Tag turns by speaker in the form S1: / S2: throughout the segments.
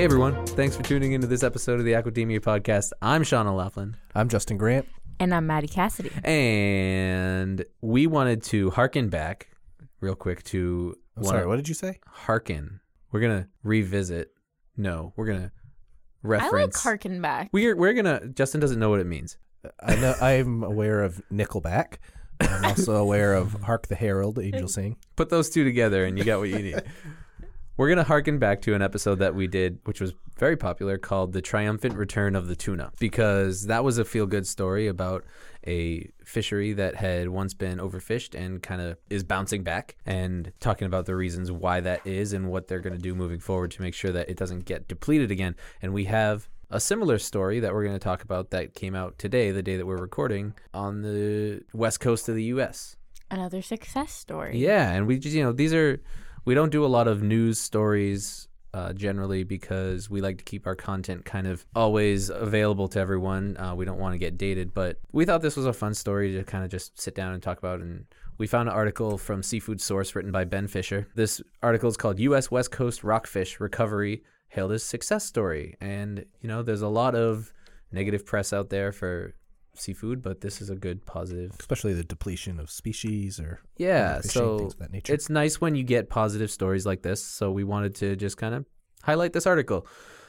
S1: Hey everyone, thanks for tuning into this episode of the Aquademia podcast. I'm Sean O'Laughlin,
S2: I'm Justin Grant.
S3: And I'm Maddie Cassidy.
S1: and we wanted to harken back real quick to
S2: I'm
S1: one
S2: sorry,
S1: of-
S2: what did you say?
S1: harken. We're gonna revisit. No, we're gonna reference.
S3: I
S1: reference.
S3: like harken back.
S1: we're we're gonna. Justin doesn't know what it means.
S2: I know I'm aware of Nickelback. I'm also aware of Hark the Herald, Angel Sing.
S1: Put those two together, and you got what you need. We're gonna harken back to an episode that we did, which was very popular, called "The Triumphant Return of the Tuna," because that was a feel-good story about a fishery that had once been overfished and kind of is bouncing back, and talking about the reasons why that is and what they're gonna do moving forward to make sure that it doesn't get depleted again. And we have a similar story that we're going to talk about that came out today, the day that we're recording, on the west coast of the U.S.
S3: Another success story.
S1: Yeah, and we just you know these are we don't do a lot of news stories uh, generally because we like to keep our content kind of always available to everyone. Uh, we don't want to get dated, but we thought this was a fun story to kind of just sit down and talk about. And we found an article from Seafood Source written by Ben Fisher. This article is called "U.S. West Coast Rockfish Recovery Hailed as Success Story," and you know there's a lot of negative press out there for seafood, but this is a good positive
S2: Especially the depletion of species or
S1: yeah,
S2: overfishing,
S1: so
S2: things of that nature.
S1: it's nice when you get positive stories like this. So we wanted to just kind of highlight this article.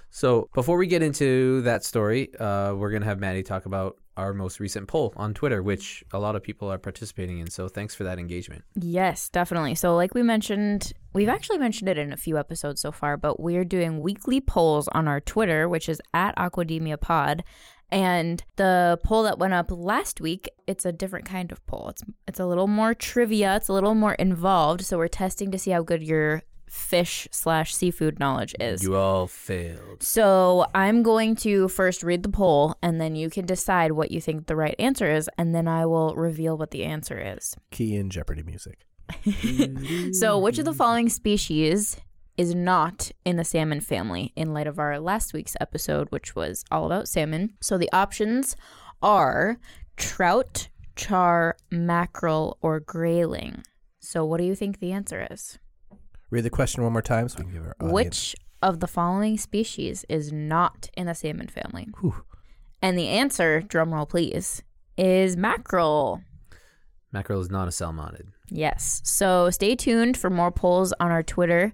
S1: So before we get into that story, uh, we're gonna have Maddie talk about our most recent poll on Twitter, which a lot of people are participating in. So thanks for that engagement.
S3: Yes, definitely. So, like we mentioned, we've actually mentioned it in a few episodes so far, but we're doing weekly polls on our Twitter, which is at Aquademia Pod. And the poll that went up last week, it's a different kind of poll. It's it's a little more trivia. It's a little more involved. So we're testing to see how good your fish slash seafood knowledge is.
S1: You all failed.
S3: So I'm going to first read the poll, and then you can decide what you think the right answer is, and then I will reveal what the answer is.
S2: key in Jeopardy music.
S3: So, which of the following species is not in the salmon family in light of our last week's episode, which was all about salmon? So, the options are trout, char, mackerel, or grayling. So, what do you think the answer is?
S2: Read the question one more time so we can give our audience.
S3: Which of the following species is not in the salmon family?
S2: Whew.
S3: And the answer, drumroll please, is mackerel.
S1: Mackerel is not a salmonid.
S3: Yes. So stay tuned for more polls on our Twitter.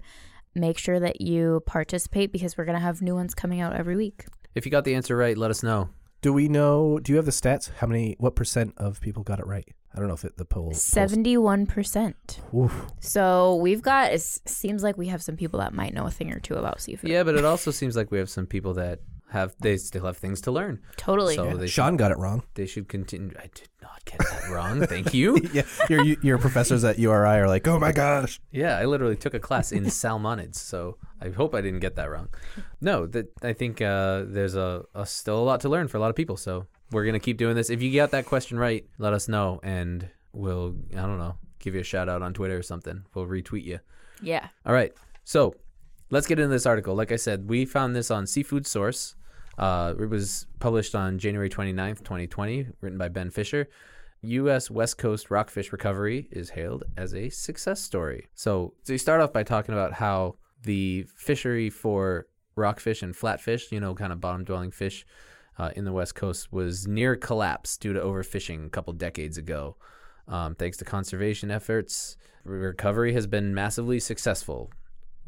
S3: Make sure that you participate because we're going to have new ones coming out every week.
S1: If you got the answer right, let us know.
S2: Do we know? Do you have the stats? How many? What percent of people got it right? I don't know if it, the poll.
S3: 71%.
S2: Oof.
S3: So we've got, it seems like we have some people that might know a thing or two about seafood.
S1: Yeah, but it also seems like we have some people that have they still have things to learn.
S3: Totally.
S1: So they
S2: Sean got it wrong.
S1: they should continue. I did not get that wrong. Thank you.
S2: yeah, your your professors at URI are like, oh my gosh.
S1: Yeah, I literally took a class in salmonids, so I hope I didn't get that wrong. No, that I think uh, there's a, a still a lot to learn for a lot of people. So we're gonna keep doing this. If you got that question right, let us know, and we'll I don't know give you a shout out on Twitter or something. We'll retweet you.
S3: yeah.
S1: All right, so let's get into this article. Like I said, we found this on Seafood Source. Uh, it was published on January 29th, 2020, written by Ben Fisher. U.S. West Coast rockfish recovery is hailed as a success story. So, so you start off by talking about how the fishery for rockfish and flatfish, you know, kind of bottom dwelling fish uh, in the West Coast, was near collapse due to overfishing a couple decades ago. Um, thanks to conservation efforts, recovery has been massively successful,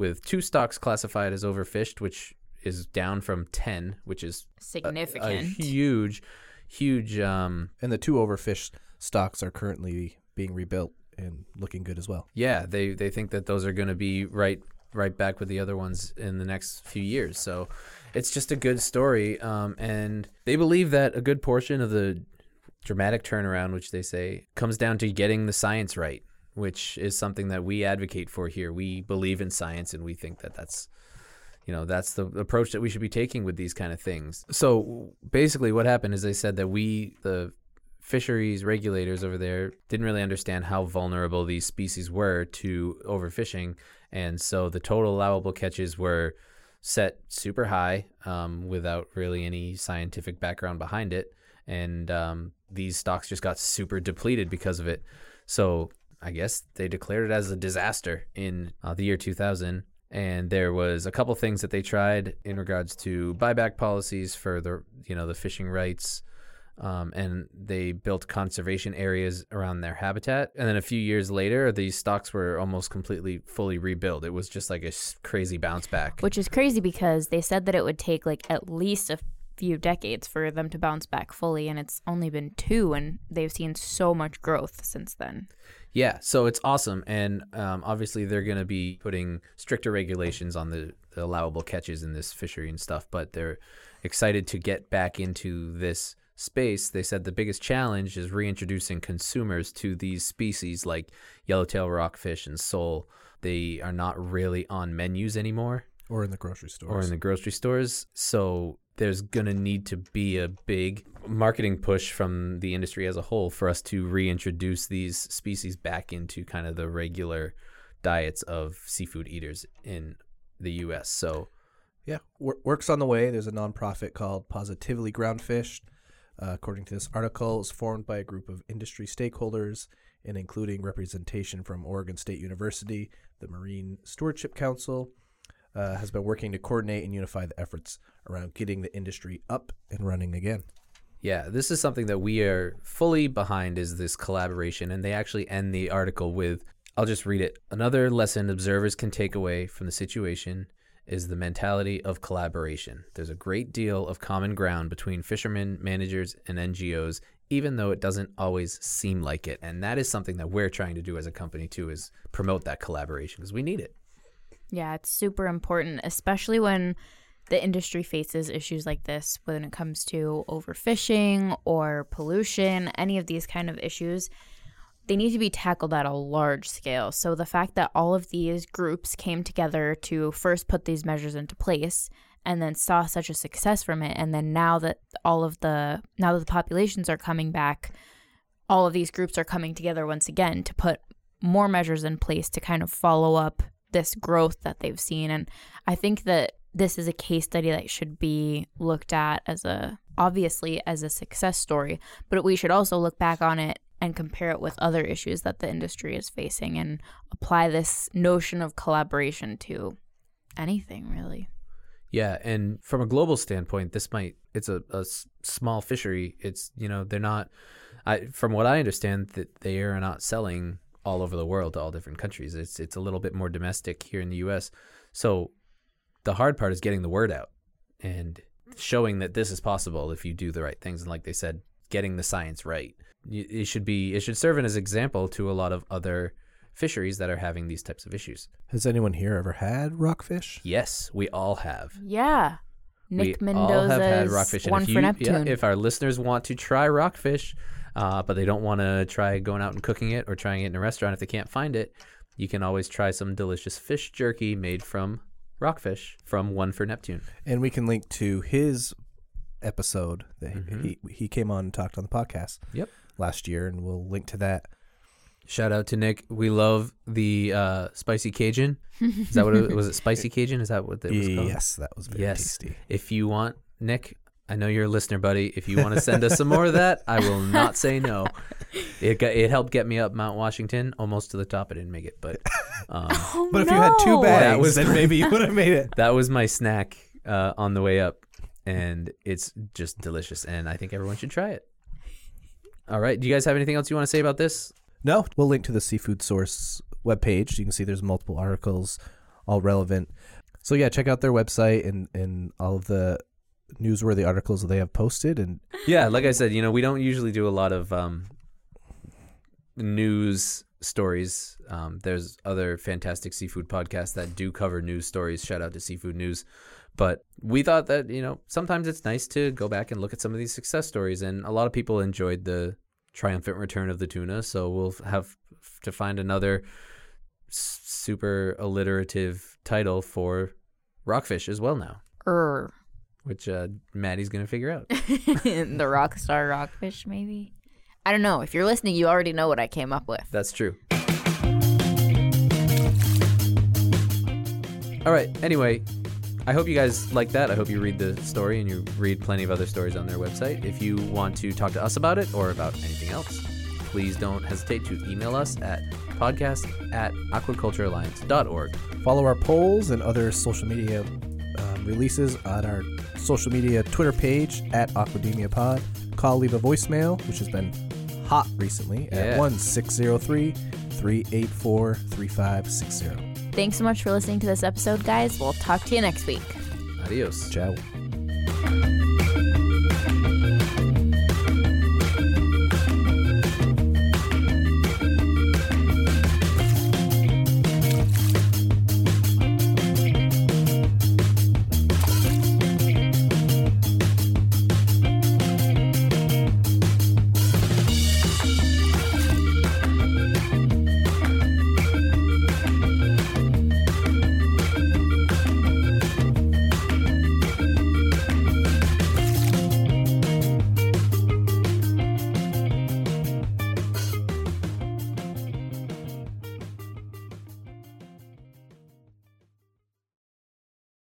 S1: with two stocks classified as overfished, which is down from 10, which is a-
S3: Significant.
S1: a huge, huge um,
S2: And the two overfished stocks are currently being rebuilt and looking good as well.
S1: yeah they they think that those are going to be right right back with the other ones in the next few years so it's just a good story um, and they believe that a good portion of the dramatic turnaround which they say comes down to getting the science right which is something that we advocate for here we believe in science and we think that that's you know that's the approach that we should be taking with these kind of things. So basically, what happened is they said that we the fisheries regulators over there didn't really understand how vulnerable these species were to overfishing, and so the total allowable catches were set super high um, without really any scientific background behind it, and um, these stocks just got super depleted because of it. So I guess they declared it as a disaster in uh, the year 2000. And there was a couple things that they tried in regards to buyback policies for the you know the fishing rights, um, and they built conservation areas around their habitat. And then a few years later, these stocks were almost completely fully rebuilt. It was just like a crazy bounce back.
S3: Which is crazy because they said that it would take like at least a few decades for them to bounce back fully, and it's only been two, and they've seen so much growth since then.
S1: Yeah, so it's awesome, and um, obviously they're going to be putting stricter regulations on the, the allowable catches in this fishery and stuff. But they're excited to get back into this space. They said the biggest challenge is reintroducing consumers to these species like yellowtail rockfish and sole. They are not really on menus anymore
S2: Or in the grocery stores.
S1: or in the grocery stores. So there's going to need to be a big marketing push from the industry as a whole for us to reintroduce these species back into kind of the regular diets of seafood eaters in the US. So
S2: Yeah, work's on the way. There's a nonprofit called Positively Groundfish. Uh, according to this article, it's formed by a group of industry stakeholders and including representation from Oregon State University, the Marine Stewardship Council, uh, has been working to coordinate and unify the efforts around getting the industry up and running again.
S1: Yeah, this is something that we are fully behind is this collaboration and they actually end the article with I'll just read it. Another lesson observers can take away from the situation is the mentality of collaboration. There's a great deal of common ground between fishermen, managers, and NGOs, even though it doesn't always seem like it. And that is something that we're trying to do as a company too is promote that collaboration because we need it.
S3: Yeah, it's super important, especially when the industry faces issues like this when it comes to overfishing or pollution, any of these kind of issues. They need to be tackled at a large scale. So the fact that all of these groups came together to first put these measures into place and then saw such a success from it and then now that all of the now that the populations are coming back, all of these groups are coming together once again to put more measures in place to kind of follow up this growth that they've seen and i think that this is a case study that should be looked at as a obviously as a success story but we should also look back on it and compare it with other issues that the industry is facing and apply this notion of collaboration to anything really
S1: Yeah, and from a global standpoint, this might it's a, a small fishery. It's you know they're not. I from what I understand that they are not selling all over the world to all different countries. It's it's a little bit more domestic here in the U.S. So the hard part is getting the word out and showing that this is possible if you do the right things. And like they said, getting the science right. It should be it should serve as an example to a lot of other fisheries that are having these types of issues.
S2: Has anyone here ever had rockfish?
S1: Yes, we all have.
S3: yeah nick
S1: we all have had
S3: mendoza's
S1: rockfish. And
S3: one
S1: if
S3: for neptune
S1: Yeah, if our listeners want to try rockfish, uh, but they don't want to try going out and cooking it or trying it in a restaurant if they can't find it, you can always try some delicious fish jerky made from rockfish from One for Neptune.
S2: And we can link to his episode that he, he came on and talked on the podcast
S1: Yep.
S2: last year, and we'll link to that.
S1: Shout out to Nick. We love the uh, spicy Cajun. Is that what it was? It spicy Cajun? Is that what it was called?
S2: Yes, that was very
S1: yes.
S2: tasty.
S1: If you want, Nick, I know you're a listener, buddy. If you want to send us some more of that, I will not say no. It got, it helped get me up Mount Washington, almost to the top. I didn't make it, but um,
S2: But if you had two
S3: no.
S2: bags,
S1: That was-
S2: then maybe you would have made it.
S1: that was my snack uh, on the way up, and it's just delicious. And I think everyone should try it. All right. Do you guys have anything else you want to say about this?
S2: No, we'll link to the Seafood Source webpage. You can see there's multiple articles, all relevant. So yeah, check out their website and, and all of the newsworthy articles that they have posted. And
S1: Yeah, like I said, you know, we don't usually do a lot of um, news stories. Um, there's other fantastic seafood podcasts that do cover news stories. Shout out to Seafood News. But we thought that, you know, sometimes it's nice to go back and look at some of these success stories. And a lot of people enjoyed the triumphant return of the tuna. So we'll have to find another super alliterative title for rockfish as well now,
S3: Er,
S1: which uh, Maddie's gonna figure out.
S3: the rock star rockfish, maybe. I don't know. If you're listening, you already know what I came up with.
S1: That's true. All right. Anyway, I hope you guys like that. I hope you read the story and you read plenty of other stories on their website. If you want to talk to us about it or about anything else, please don't hesitate to email us at podcast at aquaculturealliance.org.
S2: Follow our polls and other social media um, releases on our social media Twitter page at Aquademia Pod. Call, leave a voicemail, which has been hot recently,
S1: Yeah.
S2: at 1 603 384 3560.
S3: Thanks so much for listening to this episode, guys. We'll talk to you next week.
S1: Adios.
S2: Ciao.